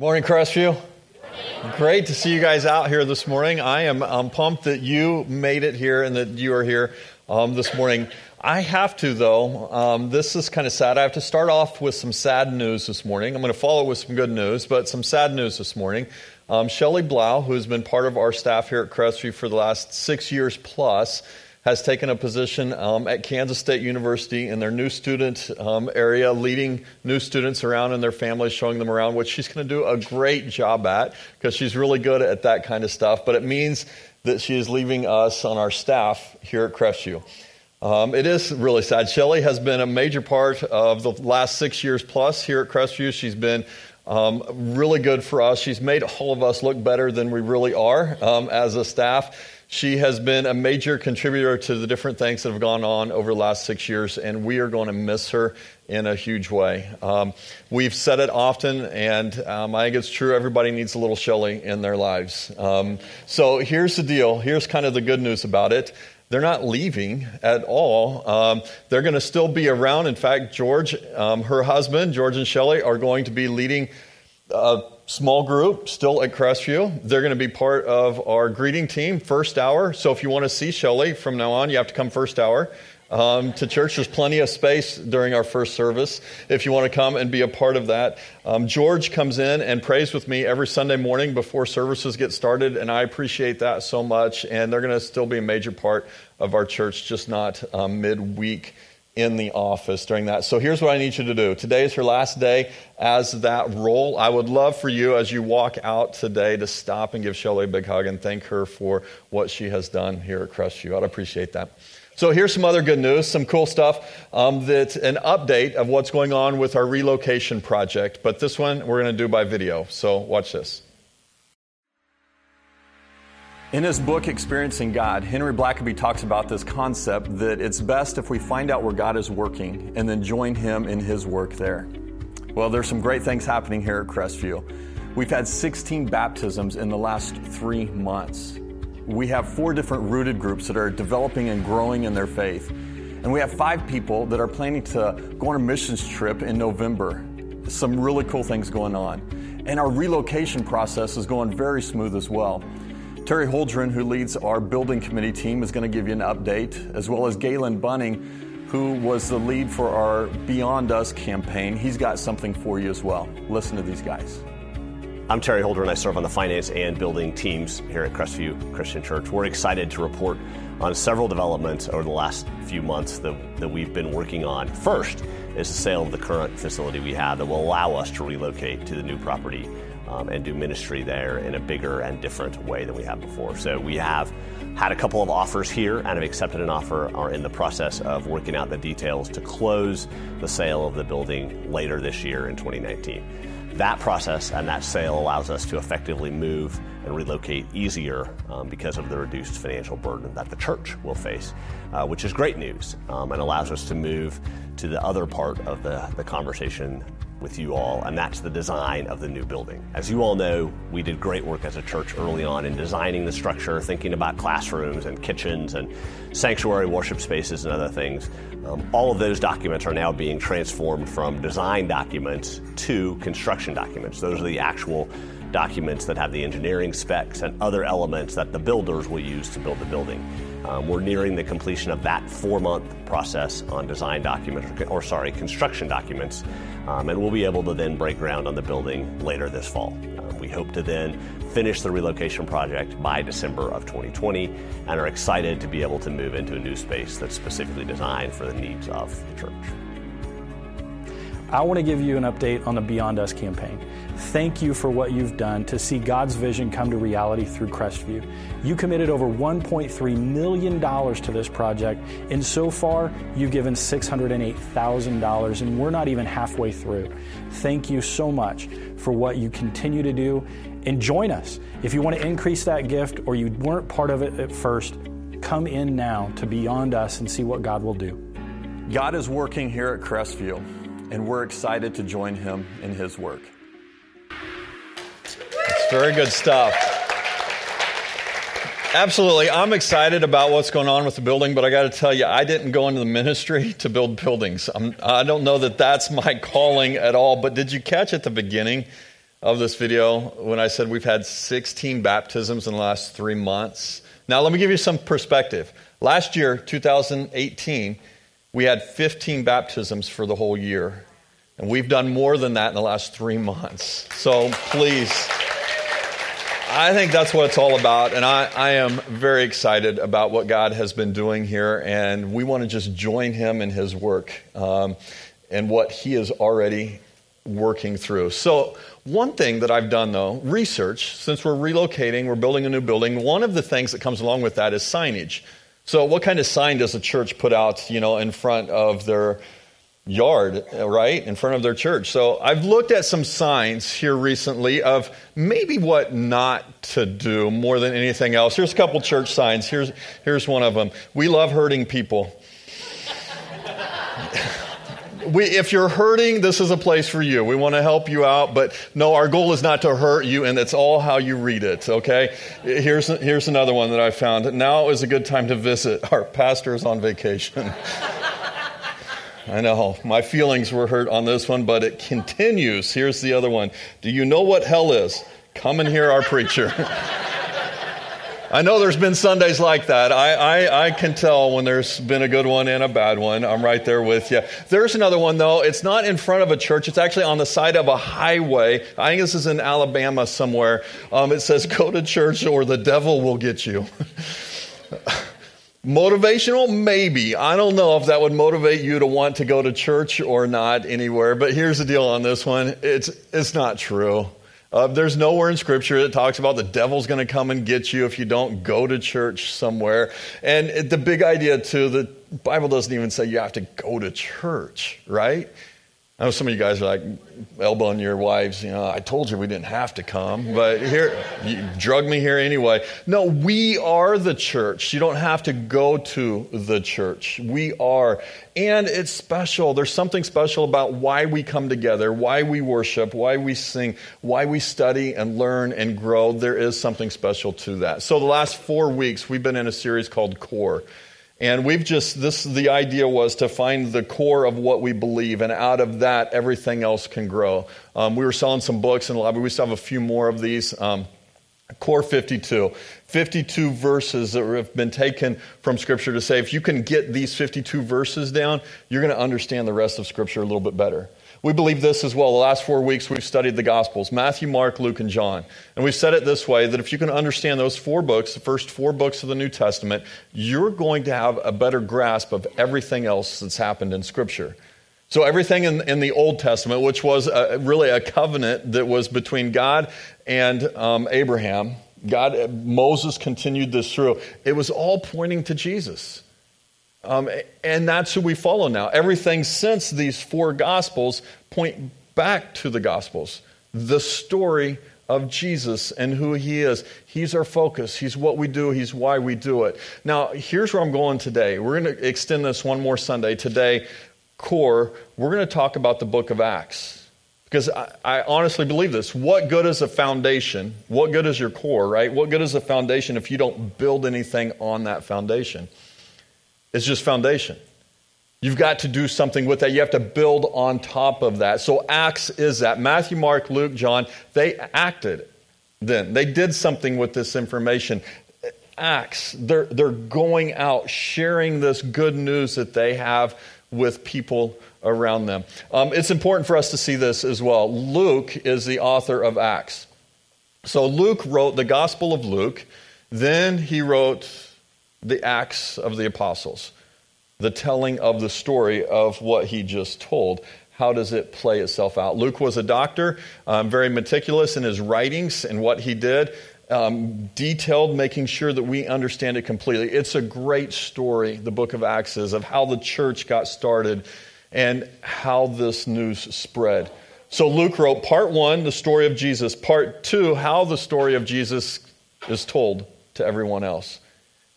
Morning, Crestview. Great to see you guys out here this morning. I am um, pumped that you made it here and that you are here um, this morning. I have to, though. Um, this is kind of sad. I have to start off with some sad news this morning. I'm going to follow with some good news, but some sad news this morning. Um, Shelly Blau, who has been part of our staff here at Crestview for the last six years plus, has taken a position um, at Kansas State University in their new student um, area, leading new students around and their families, showing them around, which she's going to do a great job at because she's really good at that kind of stuff. But it means that she is leaving us on our staff here at Crestview. Um, it is really sad. Shelly has been a major part of the last six years plus here at Crestview. She's been um, really good for us. She's made all of us look better than we really are um, as a staff. She has been a major contributor to the different things that have gone on over the last six years, and we are going to miss her in a huge way. Um, we've said it often, and um, I think it's true. Everybody needs a little Shelly in their lives. Um, so here's the deal. Here's kind of the good news about it. They're not leaving at all. Um, they're going to still be around. In fact, George, um, her husband, George and Shelly, are going to be leading a small group still at Crestview. They're going to be part of our greeting team, first hour. So if you want to see Shelly from now on, you have to come first hour. Um, to church. There's plenty of space during our first service if you want to come and be a part of that. Um, George comes in and prays with me every Sunday morning before services get started, and I appreciate that so much. And they're going to still be a major part of our church, just not um, midweek in the office during that. So here's what I need you to do. Today is her last day as that role. I would love for you as you walk out today to stop and give Shelly a big hug and thank her for what she has done here at Crestview. I'd appreciate that. So here's some other good news, some cool stuff. Um, that an update of what's going on with our relocation project. But this one we're going to do by video. So watch this. In his book, Experiencing God, Henry Blackaby talks about this concept that it's best if we find out where God is working and then join him in his work there. Well, there's some great things happening here at Crestview. We've had 16 baptisms in the last three months. We have four different rooted groups that are developing and growing in their faith. And we have five people that are planning to go on a missions trip in November. Some really cool things going on. And our relocation process is going very smooth as well. Terry Holdren, who leads our building committee team, is going to give you an update, as well as Galen Bunning, who was the lead for our Beyond Us campaign. He's got something for you as well. Listen to these guys. I'm Terry Holdren. I serve on the finance and building teams here at Crestview Christian Church. We're excited to report on several developments over the last few months that, that we've been working on. First is the sale of the current facility we have that will allow us to relocate to the new property um, and do ministry there in a bigger and different way than we have before. So we have had a couple of offers here and have accepted an offer, are in the process of working out the details to close the sale of the building later this year in 2019. That process and that sale allows us to effectively move and relocate easier um, because of the reduced financial burden that the church will face, uh, which is great news um, and allows us to move to the other part of the, the conversation with you all, and that's the design of the new building. As you all know, we did great work as a church early on in designing the structure, thinking about classrooms and kitchens and sanctuary worship spaces and other things. Um, all of those documents are now being transformed from design documents to construction documents. Those are the actual documents that have the engineering specs and other elements that the builders will use to build the building. Um, we're nearing the completion of that four month process on design documents, or sorry, construction documents, um, and we'll be able to then break ground on the building later this fall. Um, we hope to then finish the relocation project by December of 2020 and are excited to be able to move into a new space that's specifically designed for the needs of the church. I want to give you an update on the Beyond Us campaign. Thank you for what you've done to see God's vision come to reality through Crestview. You committed over $1.3 million to this project, and so far you've given $608,000, and we're not even halfway through. Thank you so much for what you continue to do, and join us. If you want to increase that gift or you weren't part of it at first, come in now to Beyond Us and see what God will do. God is working here at Crestview and we're excited to join him in his work. It's very good stuff. Absolutely. I'm excited about what's going on with the building, but I got to tell you, I didn't go into the ministry to build buildings. I'm, I do not know that that's my calling at all, but did you catch at the beginning of this video when I said we've had 16 baptisms in the last three months. Now, let me give you some perspective. Last year, 2018, we had 15 baptisms for the whole year. And we've done more than that in the last three months. So please, I think that's what it's all about. And I, I am very excited about what God has been doing here. And we want to just join Him in His work um, and what He is already working through. So, one thing that I've done though, research, since we're relocating, we're building a new building, one of the things that comes along with that is signage. So, what kind of sign does a church put out, you know, in front of their yard, right, in front of their church? So, I've looked at some signs here recently of maybe what not to do more than anything else. Here's a couple church signs. Here's here's one of them. We love hurting people we, if you're hurting, this is a place for you. We want to help you out, but no, our goal is not to hurt you, and it's all how you read it, okay? Here's, here's another one that I found. Now is a good time to visit. Our pastor is on vacation. I know, my feelings were hurt on this one, but it continues. Here's the other one. Do you know what hell is? Come and hear our preacher. I know there's been Sundays like that. I, I, I, can tell when there's been a good one and a bad one. I'm right there with you. There's another one, though. It's not in front of a church, it's actually on the side of a highway. I think this is in Alabama somewhere. Um, it says, Go to church or the devil will get you. Motivational? Maybe. I don't know if that would motivate you to want to go to church or not anywhere, but here's the deal on this one it's, it's not true. Uh, there's nowhere in Scripture that talks about the devil's going to come and get you if you don't go to church somewhere. And it, the big idea, too, the Bible doesn't even say you have to go to church, right? I know some of you guys are like elbowing your wives, you know, I told you we didn't have to come, but here, you drug me here anyway. No, we are the church. You don't have to go to the church. We are. And it's special. There's something special about why we come together, why we worship, why we sing, why we study and learn and grow. There is something special to that. So the last four weeks, we've been in a series called Core. And we've just, this, the idea was to find the core of what we believe, and out of that, everything else can grow. Um, we were selling some books in the lobby. We still have a few more of these. Um, core 52. 52 verses that have been taken from Scripture to say if you can get these 52 verses down, you're going to understand the rest of Scripture a little bit better. We believe this as well. The last four weeks we've studied the Gospels Matthew, Mark, Luke, and John. And we've said it this way that if you can understand those four books, the first four books of the New Testament, you're going to have a better grasp of everything else that's happened in Scripture. So, everything in, in the Old Testament, which was a, really a covenant that was between God and um, Abraham, God, Moses continued this through, it was all pointing to Jesus. Um, and that's who we follow now. Everything since these four Gospels point back to the Gospels. The story of Jesus and who he is. He's our focus. He's what we do. He's why we do it. Now, here's where I'm going today. We're going to extend this one more Sunday. Today, core, we're going to talk about the book of Acts. Because I, I, honestly believe this. What good is a foundation? What good is your core, right? What good is a foundation if you don't build anything on that foundation? It's just foundation. You've got to do something with that. You have to build on top of that. So, Acts is that. Matthew, Mark, Luke, John, they acted then. They did something with this information. Acts, they're, they're going out sharing this good news that they have with people around them. Um, it's important for us to see this as well. Luke is the author of Acts. So, Luke wrote the Gospel of Luke, then he wrote the Acts of the Apostles, the telling of the story of what he just told. How does it play itself out? Luke was a doctor, um, very meticulous in his writings and what he did, um, detailed, making sure that we understand it completely. It's a great story, the book of Acts is, of how the church got started and how this news spread. So Luke wrote part one, the story of Jesus, part two, how the story of Jesus is told to everyone else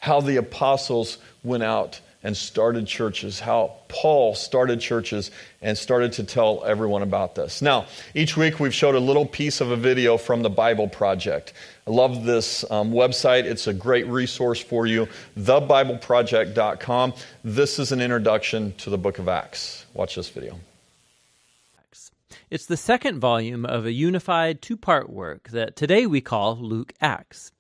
how the apostles went out and started churches, how Paul started churches and started to tell everyone about this. Now, each week we've showed a little piece of a video from the Bible Project. I love this um, website, it's a great resource for you, thebibleproject.com. This is an introduction to the book of Acts. Watch this video. It's the second volume of a unified two part work that today we call Luke Acts.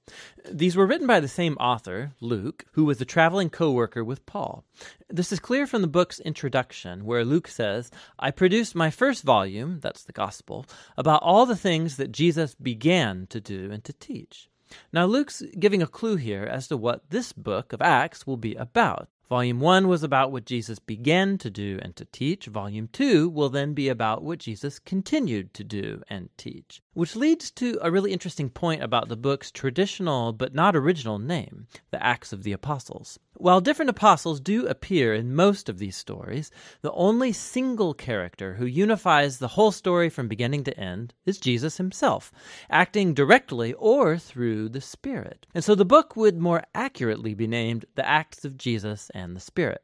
These were written by the same author, Luke, who was a traveling co worker with Paul. This is clear from the book's introduction, where Luke says, I produced my first volume, that's the Gospel, about all the things that Jesus began to do and to teach. Now, Luke's giving a clue here as to what this book of Acts will be about. Volume 1 was about what Jesus began to do and to teach. Volume 2 will then be about what Jesus continued to do and teach. Which leads to a really interesting point about the book's traditional but not original name, the Acts of the Apostles. While different apostles do appear in most of these stories, the only single character who unifies the whole story from beginning to end is Jesus himself, acting directly or through the Spirit. And so the book would more accurately be named The Acts of Jesus and the Spirit.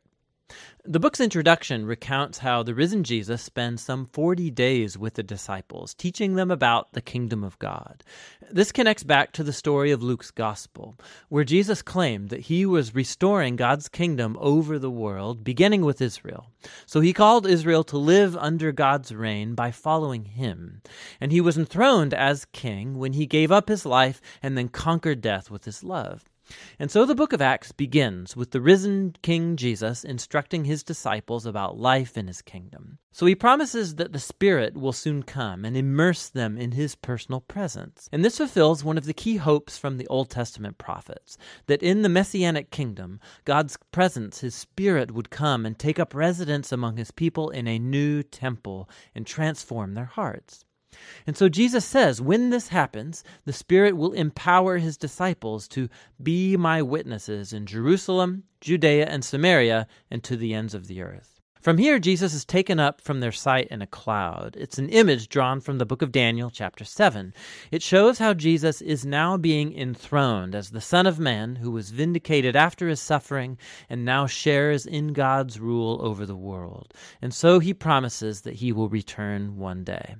The book's introduction recounts how the risen Jesus spends some 40 days with the disciples, teaching them about the kingdom of God. This connects back to the story of Luke's gospel, where Jesus claimed that he was restoring God's kingdom over the world, beginning with Israel. So he called Israel to live under God's reign by following him. And he was enthroned as king when he gave up his life and then conquered death with his love. And so the book of Acts begins with the risen King Jesus instructing his disciples about life in his kingdom. So he promises that the Spirit will soon come and immerse them in his personal presence. And this fulfills one of the key hopes from the Old Testament prophets that in the Messianic kingdom, God's presence, his Spirit, would come and take up residence among his people in a new temple and transform their hearts. And so Jesus says, when this happens, the Spirit will empower his disciples to be my witnesses in Jerusalem, Judea, and Samaria, and to the ends of the earth. From here, Jesus is taken up from their sight in a cloud. It's an image drawn from the book of Daniel, chapter 7. It shows how Jesus is now being enthroned as the Son of Man who was vindicated after his suffering and now shares in God's rule over the world. And so he promises that he will return one day.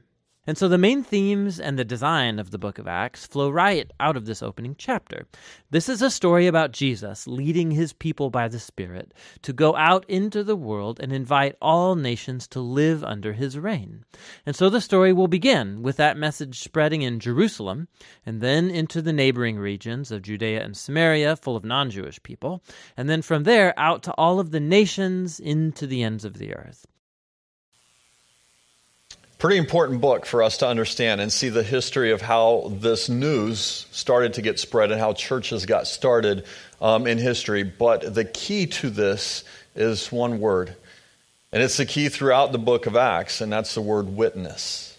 And so the main themes and the design of the book of Acts flow right out of this opening chapter. This is a story about Jesus leading his people by the Spirit to go out into the world and invite all nations to live under his reign. And so the story will begin with that message spreading in Jerusalem and then into the neighboring regions of Judea and Samaria, full of non Jewish people, and then from there out to all of the nations into the ends of the earth. Pretty important book for us to understand and see the history of how this news started to get spread and how churches got started um, in history. But the key to this is one word, and it's the key throughout the book of Acts, and that's the word witness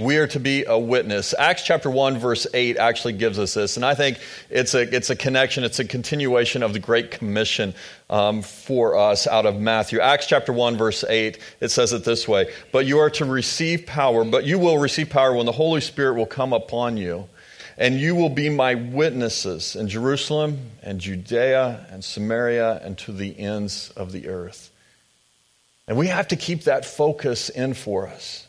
we are to be a witness. Acts chapter 1, verse 8 actually gives us this. And I think it's a, it's a connection, it's a continuation of the Great Commission um, for us out of Matthew. Acts chapter 1, verse 8, it says it this way But you are to receive power, but you will receive power when the Holy Spirit will come upon you. And you will be my witnesses in Jerusalem and Judea and Samaria and to the ends of the earth. And we have to keep that focus in for us.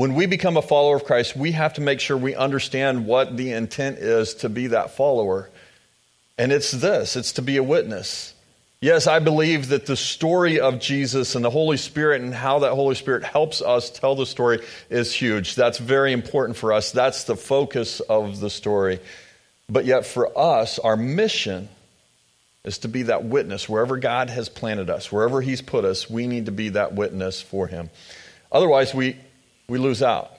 When we become a follower of Christ, we have to make sure we understand what the intent is to be that follower. And it's this it's to be a witness. Yes, I believe that the story of Jesus and the Holy Spirit and how that Holy Spirit helps us tell the story is huge. That's very important for us. That's the focus of the story. But yet, for us, our mission is to be that witness wherever God has planted us, wherever He's put us, we need to be that witness for Him. Otherwise, we, we lose out.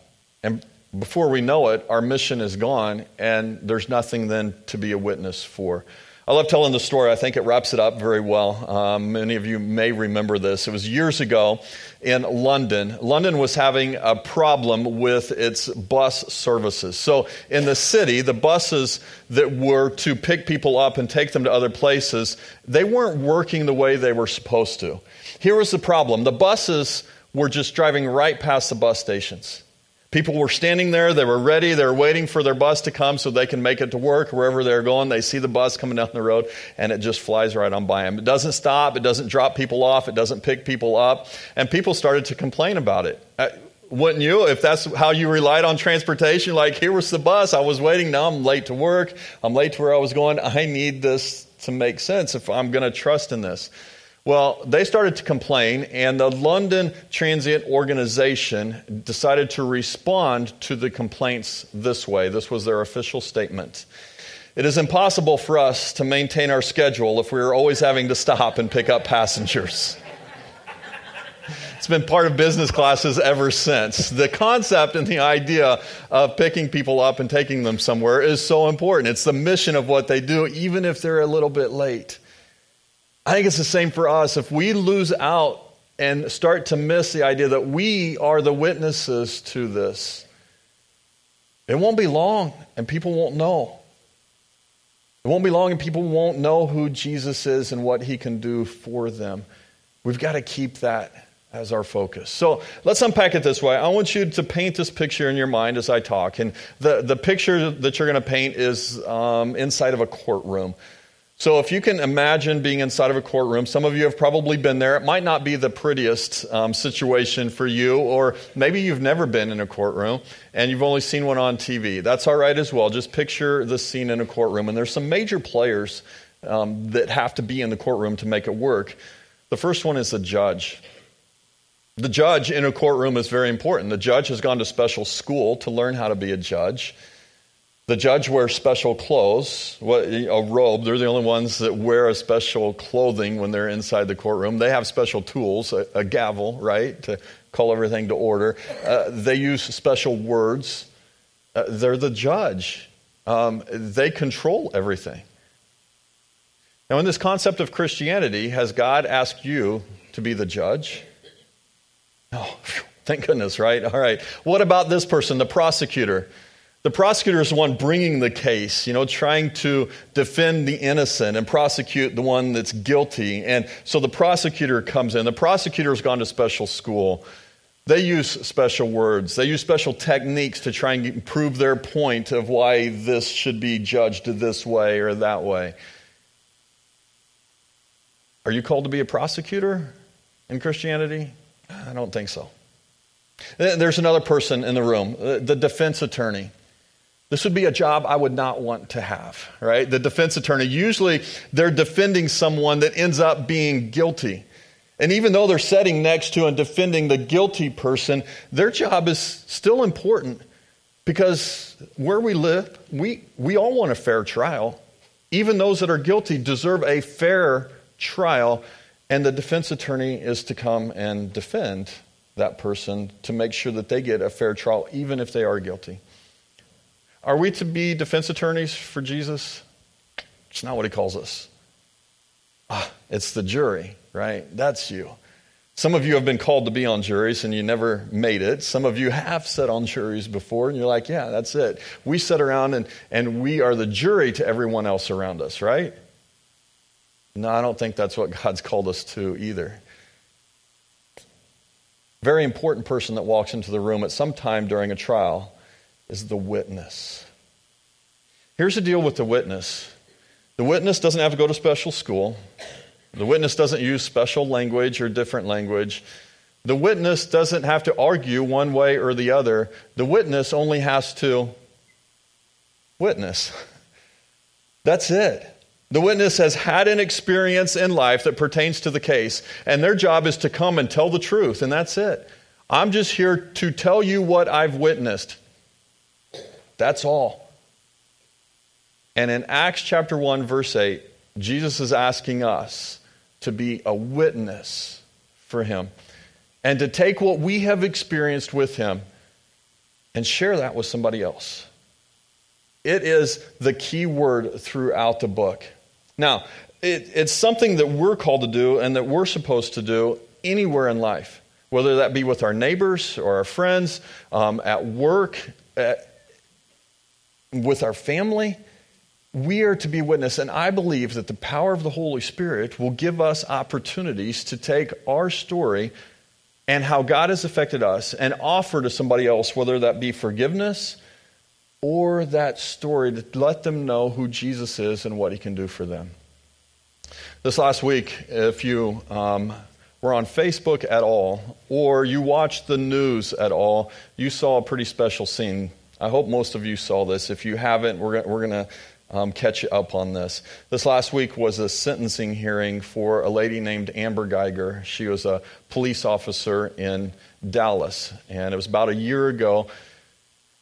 And before we know it, our mission is gone, and there's nothing then to be a witness for. I love telling the story. I think it wraps it up very well. Um, many of you may remember this. It was years ago in London. London was having a problem with its bus services. So, in the city, the buses that were to pick people up and take them to other places, they weren't working the way they were supposed to. Here was the problem the buses were just driving right past the bus stations. People were standing there, they were ready, they were waiting for their bus to come so they can make it to work wherever they're going. They see the bus coming down the road and it just flies right on by them. It doesn't stop, it doesn't drop people off, it doesn't pick people up. And people started to complain about it. Uh, wouldn't you? If that's how you relied on transportation, like here was the bus, I was waiting, now I'm late to work, I'm late to where I was going. I need this to make sense if I'm going to trust in this. Well, they started to complain, and the London Transit Organization decided to respond to the complaints this way. This was their official statement. It is impossible for us to maintain our schedule if we are always having to stop and pick up passengers. It's been part of business classes ever since. The concept and the idea of picking people up and taking them somewhere is so important. It's the mission of what they do, even if they're a little bit late. I think it's the same for us. If we lose out and start to miss the idea that we are the witnesses to this, it won't be long and people won't know. It won't be long and people won't know who Jesus is and what he can do for them. We've got to keep that as our focus. So let's unpack it this way. I want you to paint this picture in your mind as I talk. And the, the picture that you're going to paint is um, inside of a courtroom. So, if you can imagine being inside of a courtroom, some of you have probably been there. It might not be the prettiest um, situation for you, or maybe you've never been in a courtroom and you've only seen one on TV. That's all right as well. Just picture the scene in a courtroom. And there's some major players um, that have to be in the courtroom to make it work. The first one is the judge. The judge in a courtroom is very important. The judge has gone to special school to learn how to be a judge. The judge wears special clothes, a robe. They're the only ones that wear a special clothing when they're inside the courtroom. They have special tools, a, a gavel, right, to call everything to order. Uh, they use special words. Uh, they're the judge. Um, they control everything. Now, in this concept of Christianity, has God asked you to be the judge? No, oh, thank goodness, right? All right. What about this person, the prosecutor? The prosecutor is the one bringing the case, you know, trying to defend the innocent and prosecute the one that's guilty. And so the prosecutor comes in. The prosecutor has gone to special school. They use special words, they use special techniques to try and prove their point of why this should be judged this way or that way. Are you called to be a prosecutor in Christianity? I don't think so. There's another person in the room, the defense attorney. This would be a job I would not want to have, right? The defense attorney, usually they're defending someone that ends up being guilty. And even though they're sitting next to and defending the guilty person, their job is still important because where we live, we, we all want a fair trial. Even those that are guilty deserve a fair trial, and the defense attorney is to come and defend that person to make sure that they get a fair trial, even if they are guilty. Are we to be defense attorneys for Jesus? It's not what he calls us. Ah, it's the jury, right? That's you. Some of you have been called to be on juries and you never made it. Some of you have sat on juries before and you're like, yeah, that's it. We sit around and, and we are the jury to everyone else around us, right? No, I don't think that's what God's called us to either. Very important person that walks into the room at some time during a trial is the witness. Here's the deal with the witness the witness doesn't have to go to special school, the witness doesn't use special language or different language. The witness doesn't have to argue one way or the other. The witness only has to witness. That's it. The witness has had an experience in life that pertains to the case, and their job is to come and tell the truth, and that's it. I'm just here to tell you what I've witnessed. That's all. And in Acts chapter 1, verse 8, Jesus is asking us to be a witness for him and to take what we have experienced with him and share that with somebody else. It is the key word throughout the book. Now, it, it's something that we're called to do and that we're supposed to do anywhere in life, whether that be with our neighbors or our friends, um, at work, at, with our family, we are to be witness. And I believe that the power of the Holy Spirit will give us opportunities to take our story and how God has affected us and offer to somebody else, whether that be forgiveness or that story, to let them know who Jesus is and what he can do for them. This last week, if you um, were on Facebook at all, or you watched the news at all, you saw a pretty special scene I hope most of you saw this. If you haven't, we're, we're going to um, catch up on this. This last week was a sentencing hearing for a lady named Amber Guyger. She was a police officer in Dallas, and it was about a year ago.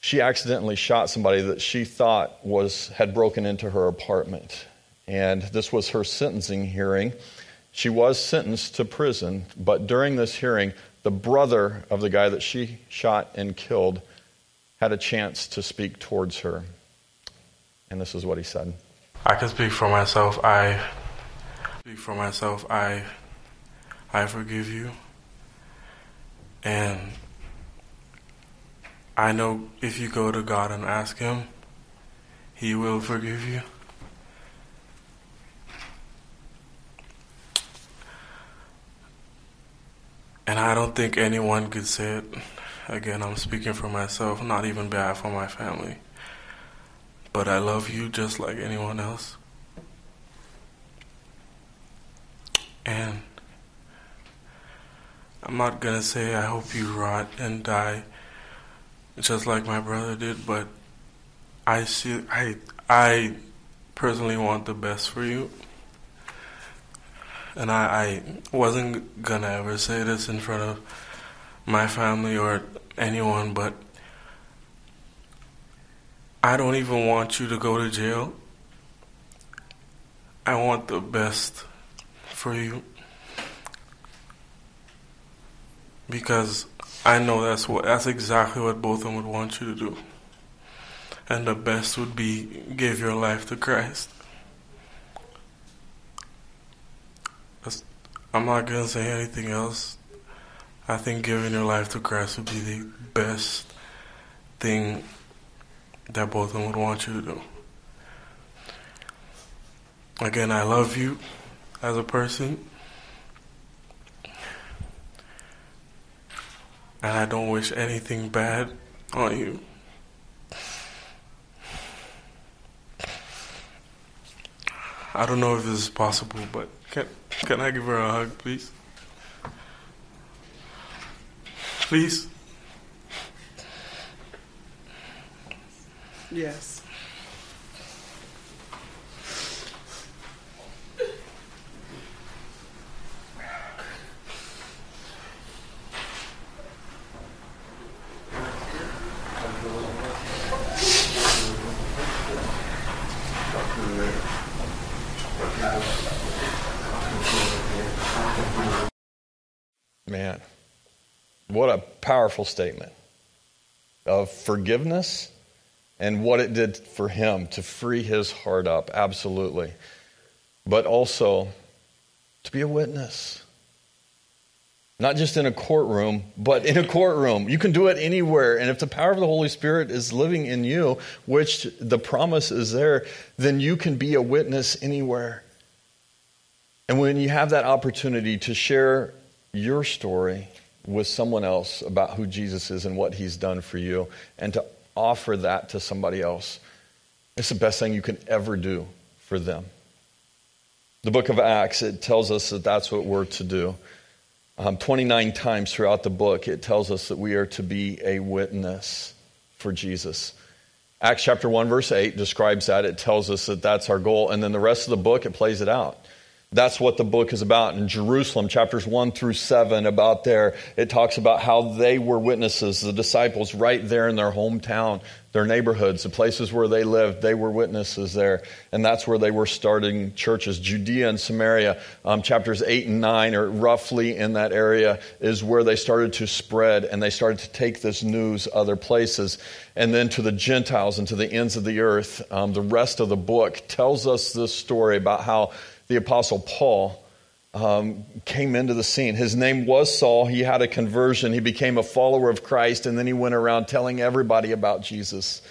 She accidentally shot somebody that she thought was had broken into her apartment, and this was her sentencing hearing. She was sentenced to prison, but during this hearing, the brother of the guy that she shot and killed had a chance to speak towards her. And this is what he said. I can speak for myself. I speak for myself. I I forgive you. And I know if you go to God and ask him, he will forgive you. And I don't think anyone could say it. Again, I'm speaking for myself, not even bad for my family. But I love you just like anyone else. And I'm not gonna say I hope you rot and die just like my brother did, but I see I I personally want the best for you. And I, I wasn't gonna ever say this in front of my family or anyone, but I don't even want you to go to jail. I want the best for you. Because I know that's what that's exactly what both of them would want you to do. And the best would be give your life to Christ. I'm not gonna say anything else. I think giving your life to Christ would be the best thing that both of them would want you to do. Again, I love you as a person. And I don't wish anything bad on you. I don't know if this is possible, but can, can I give her a hug, please? Please? Yes. Man, what a powerful statement of forgiveness and what it did for him to free his heart up, absolutely. But also to be a witness. Not just in a courtroom, but in a courtroom. You can do it anywhere. And if the power of the Holy Spirit is living in you, which the promise is there, then you can be a witness anywhere. And when you have that opportunity to share your story with someone else about who Jesus is and what he's done for you, and to offer that to somebody else. It's the best thing you can ever do for them. The book of Acts, it tells us that that's what we're to do. Um, 29 times throughout the book, it tells us that we are to be a witness for Jesus. Acts chapter 1, verse 8 describes that. It tells us that that's our goal. And then the rest of the book, it plays it out. That's what the book is about. In Jerusalem, chapters 1 through 7, about there, it talks about how they were witnesses, the disciples, right there in their hometown, their neighborhoods, the places where they lived. They were witnesses there. And that's where they were starting churches. Judea and Samaria, um, chapters 8 and 9, or roughly in that area, is where they started to spread and they started to take this news other places. And then to the Gentiles and to the ends of the earth. Um, the rest of the book tells us this story about how the Apostle Paul um, came into the scene. His name was Saul. He had a conversion. He became a follower of Christ, and then he went around telling everybody about Jesus.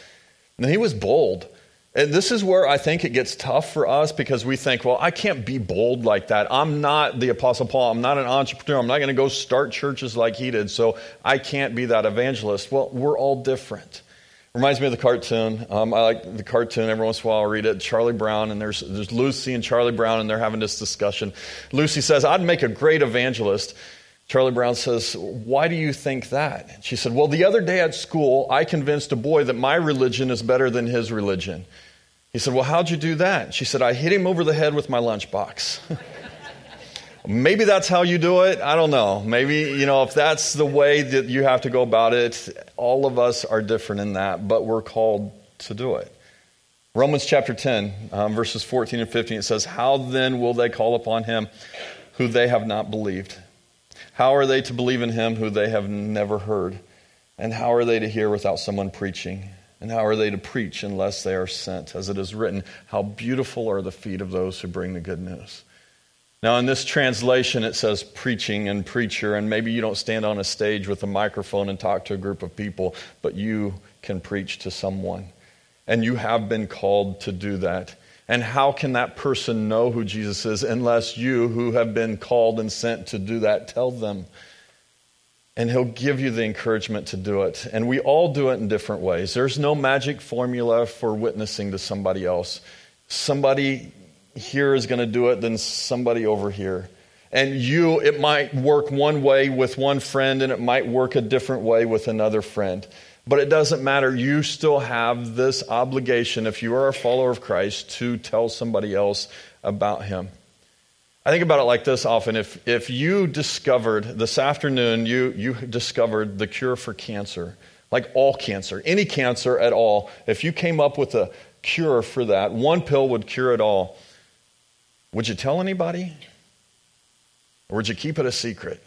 And he was bold. And this is where I think it gets tough for us because we think, well, I can't be bold like that. I'm not the Apostle Paul. I'm not an entrepreneur. I'm not going to go start churches like he did, so I can't be that evangelist. Well, we're all different. Reminds me of the cartoon. Um, I like the cartoon. Every once in a while, I'll read it. Charlie Brown, and there's, there's Lucy and Charlie Brown, and they're having this discussion. Lucy says, I'd make a great evangelist. Charlie Brown says, Why do you think that? She said, Well, the other day at school, I convinced a boy that my religion is better than his religion. He said, Well, how'd you do that? She said, I hit him over the head with my lunchbox. Maybe that's how you do it. I don't know. Maybe, you know, if that's the way that you have to go about it, all of us are different in that, but we're called to do it. Romans chapter 10, um, verses 14 and 15, it says, How then will they call upon him who they have not believed? How are they to believe in him who they have never heard? And how are they to hear without someone preaching? And how are they to preach unless they are sent? As it is written, How beautiful are the feet of those who bring the good news. Now, in this translation, it says preaching and preacher, and maybe you don't stand on a stage with a microphone and talk to a group of people, but you can preach to someone. And you have been called to do that. And how can that person know who Jesus is unless you, who have been called and sent to do that, tell them? And He'll give you the encouragement to do it. And we all do it in different ways. There's no magic formula for witnessing to somebody else. Somebody here is going to do it than somebody over here. And you, it might work one way with one friend and it might work a different way with another friend. But it doesn't matter. You still have this obligation, if you are a follower of Christ, to tell somebody else about him. I think about it like this often. If, if you discovered this afternoon, you, you discovered the cure for cancer, like all cancer, any cancer at all, if you came up with a cure for that, one pill would cure it all, would you tell anybody? Or would you keep it a secret?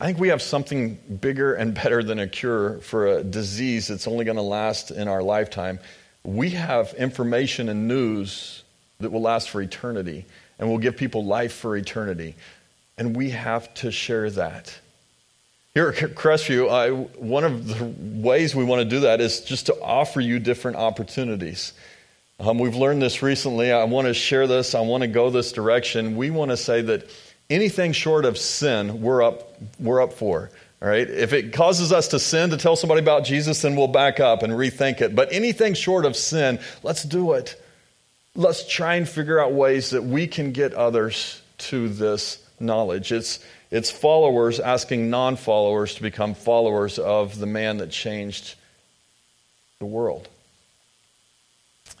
I think we have something bigger and better than a cure for a disease that's only going to last in our lifetime. We have information and news that will last for eternity and will give people life for eternity. And we have to share that. Here at Crestview, I, one of the ways we want to do that is just to offer you different opportunities. Um, we've learned this recently. I want to share this. I want to go this direction. We want to say that anything short of sin, we're up, we're up for. All right? If it causes us to sin to tell somebody about Jesus, then we'll back up and rethink it. But anything short of sin, let's do it. Let's try and figure out ways that we can get others to this knowledge. It's, it's followers asking non followers to become followers of the man that changed the world.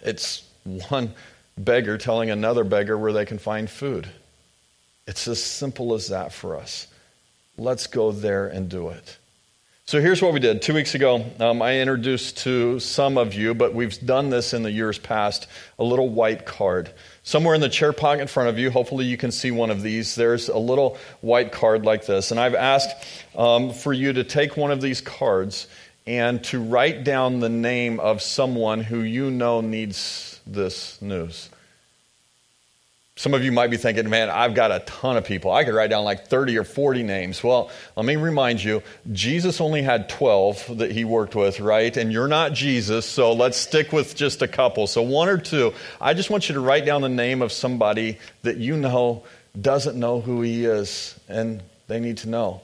It's one beggar telling another beggar where they can find food. It's as simple as that for us. Let's go there and do it. So here's what we did. Two weeks ago, um, I introduced to some of you, but we've done this in the years past, a little white card. Somewhere in the chair pocket in front of you, hopefully you can see one of these. There's a little white card like this. And I've asked um, for you to take one of these cards and to write down the name of someone who you know needs this news. Some of you might be thinking, man, I've got a ton of people. I could write down like 30 or 40 names. Well, let me remind you Jesus only had 12 that he worked with, right? And you're not Jesus, so let's stick with just a couple. So, one or two. I just want you to write down the name of somebody that you know doesn't know who he is, and they need to know.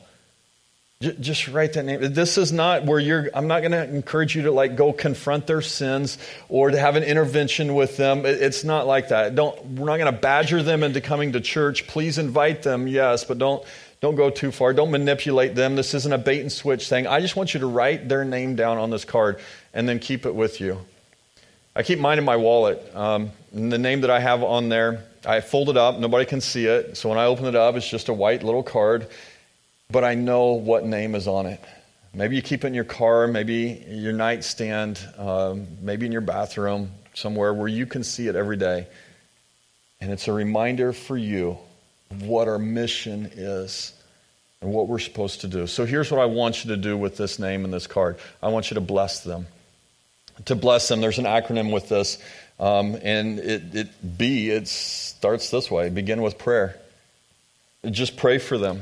Just write that name. This is not where you're, I'm not going to encourage you to like go confront their sins or to have an intervention with them. It's not like that. Don't, we're not going to badger them into coming to church. Please invite them, yes, but don't, don't go too far. Don't manipulate them. This isn't a bait and switch thing. I just want you to write their name down on this card and then keep it with you. I keep mine in my wallet. Um, the name that I have on there, I fold it up. Nobody can see it. So when I open it up, it's just a white little card but I know what name is on it. Maybe you keep it in your car, maybe your nightstand, um, maybe in your bathroom, somewhere where you can see it every day. And it's a reminder for you of what our mission is and what we're supposed to do. So here's what I want you to do with this name and this card I want you to bless them. To bless them, there's an acronym with this, um, and it, it B, it starts this way begin with prayer. Just pray for them.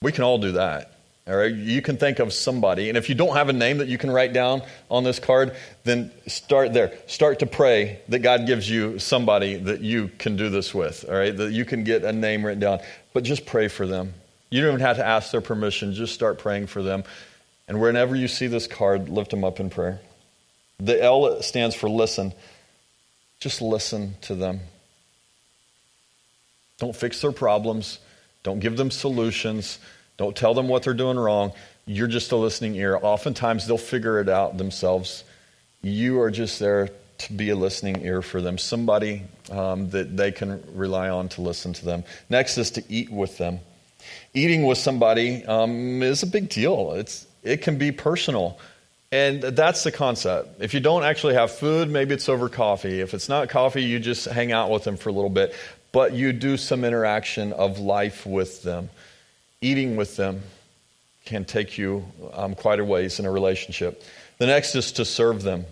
We can all do that. All right, you can think of somebody, and if you don't have a name that you can write down on this card, then start there. Start to pray that God gives you somebody that you can do this with. All right, that you can get a name written down, but just pray for them. You don't even have to ask their permission. Just start praying for them, and whenever you see this card, lift them up in prayer. The L stands for listen. Just listen to them. Don't fix their problems. Don't give them solutions. Don't tell them what they're doing wrong. You're just a listening ear. Oftentimes, they'll figure it out themselves. you are just there to be a listening ear for them, somebody um, that they can rely on to listen to them. Next is to eat with them. Eating with somebody um, is a big deal. It's, it can be personal. And that's the concept. If you don't actually have food, maybe it's over coffee. If it's not coffee, you just hang out with them for a little bit. But you do some interaction of life with them. Eating with them can take you um, quite a ways in a relationship. The next is to serve them.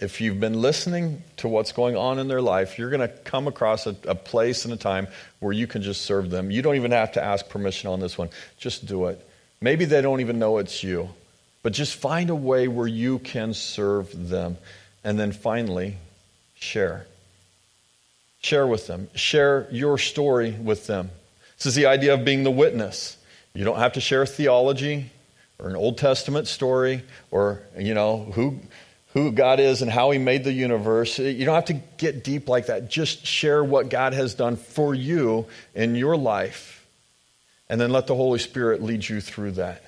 If you've been listening to what's going on in their life, you're going to come across a, a, place and a time where you can just serve them. You don't even have to ask permission on this one, just do it. Maybe they don't even know it's you, but just find a way where you can serve them. And then finally, share. Share with them, share your story with them. This is the idea of being the witness. You don't have to share theology or an Old Testament story or, you know, who who God is and how He made the universe. You don't have to get deep like that. Just share what God has done for you in your life, and then let the Holy Spirit lead you through that.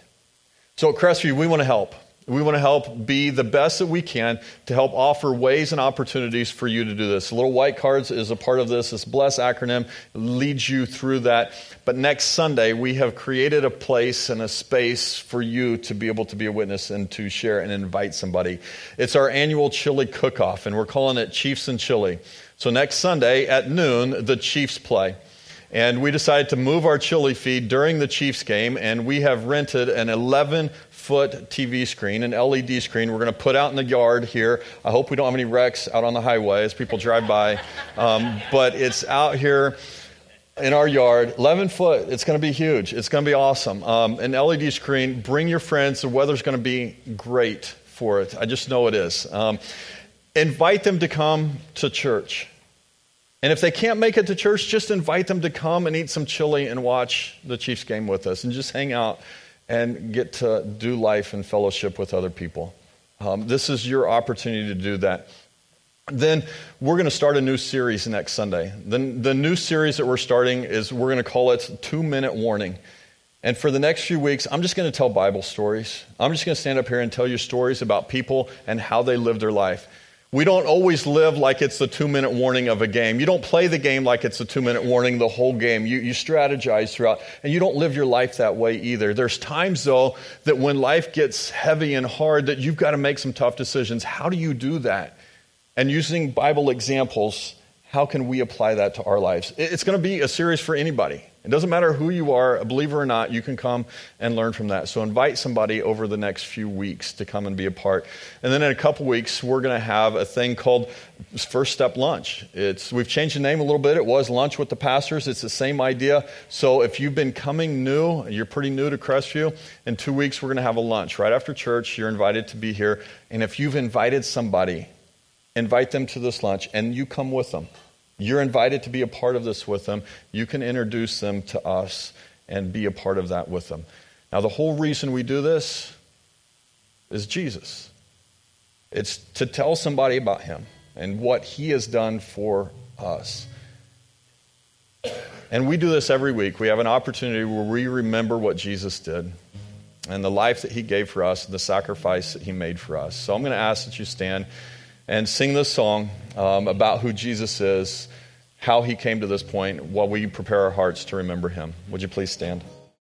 So at Crestview, we want to help. We want to help be the best that we can to help offer ways and opportunities for you to do this. Little White Cards is a part of this. This BLESS acronym leads you through that. But next Sunday, we have created a place and a space for you to be able to be a witness and to share and invite somebody. It's our annual chili cook off, and we're calling it Chiefs and Chili. So next Sunday at noon, the Chiefs play. And we decided to move our chili feed during the Chiefs game, and we have rented an 11 foot TV screen, an LED screen. We're going to put out in the yard here. I hope we don't have any wrecks out on the highway as people drive by. Um, but it's out here in our yard, 11 foot. It's going to be huge. It's going to be awesome. Um, an LED screen. Bring your friends. The weather's going to be great for it. I just know it is. Um, invite them to come to church. And if they can't make it to church, just invite them to come and eat some chili and watch the Chiefs game with us and just hang out and get to do life and fellowship with other people. Um, this is your opportunity to do that. Then we're going to start a new series next Sunday. The, the new series that we're starting is we're going to call it Two Minute Warning. And for the next few weeks, I'm just going to tell Bible stories. I'm just going to stand up here and tell you stories about people and how they live their life. We don't always live like it's the two minute warning of a game. You don't play the game like it's a two minute warning the whole game. You, you strategize throughout, and you don't live your life that way either. There's times, though, that when life gets heavy and hard, that you've got to make some tough decisions. How do you do that? And using Bible examples, how can we apply that to our lives? It's going to be a series for anybody. It doesn't matter who you are, a believer or not, you can come and learn from that. So invite somebody over the next few weeks to come and be a part. And then in a couple weeks, we're going to have a thing called First Step Lunch. It's, we've changed the name a little bit. It was Lunch with the Pastors. It's the same idea. So if you've been coming new, you're pretty new to Crestview, in two weeks, we're going to have a lunch. Right after church, you're invited to be here. And if you've invited somebody, invite them to this lunch and you come with them. You're invited to be a part of this with them. You can introduce them to us and be a part of that with them. Now, the whole reason we do this is Jesus. It's to tell somebody about him and what he has done for us. And we do this every week. We have an opportunity where we remember what Jesus did and the life that he gave for us, and the sacrifice that he made for us. So I'm going to ask that you stand and sing this song um, about who Jesus is, how he came to this point, while we prepare our hearts to remember him. Would you please stand?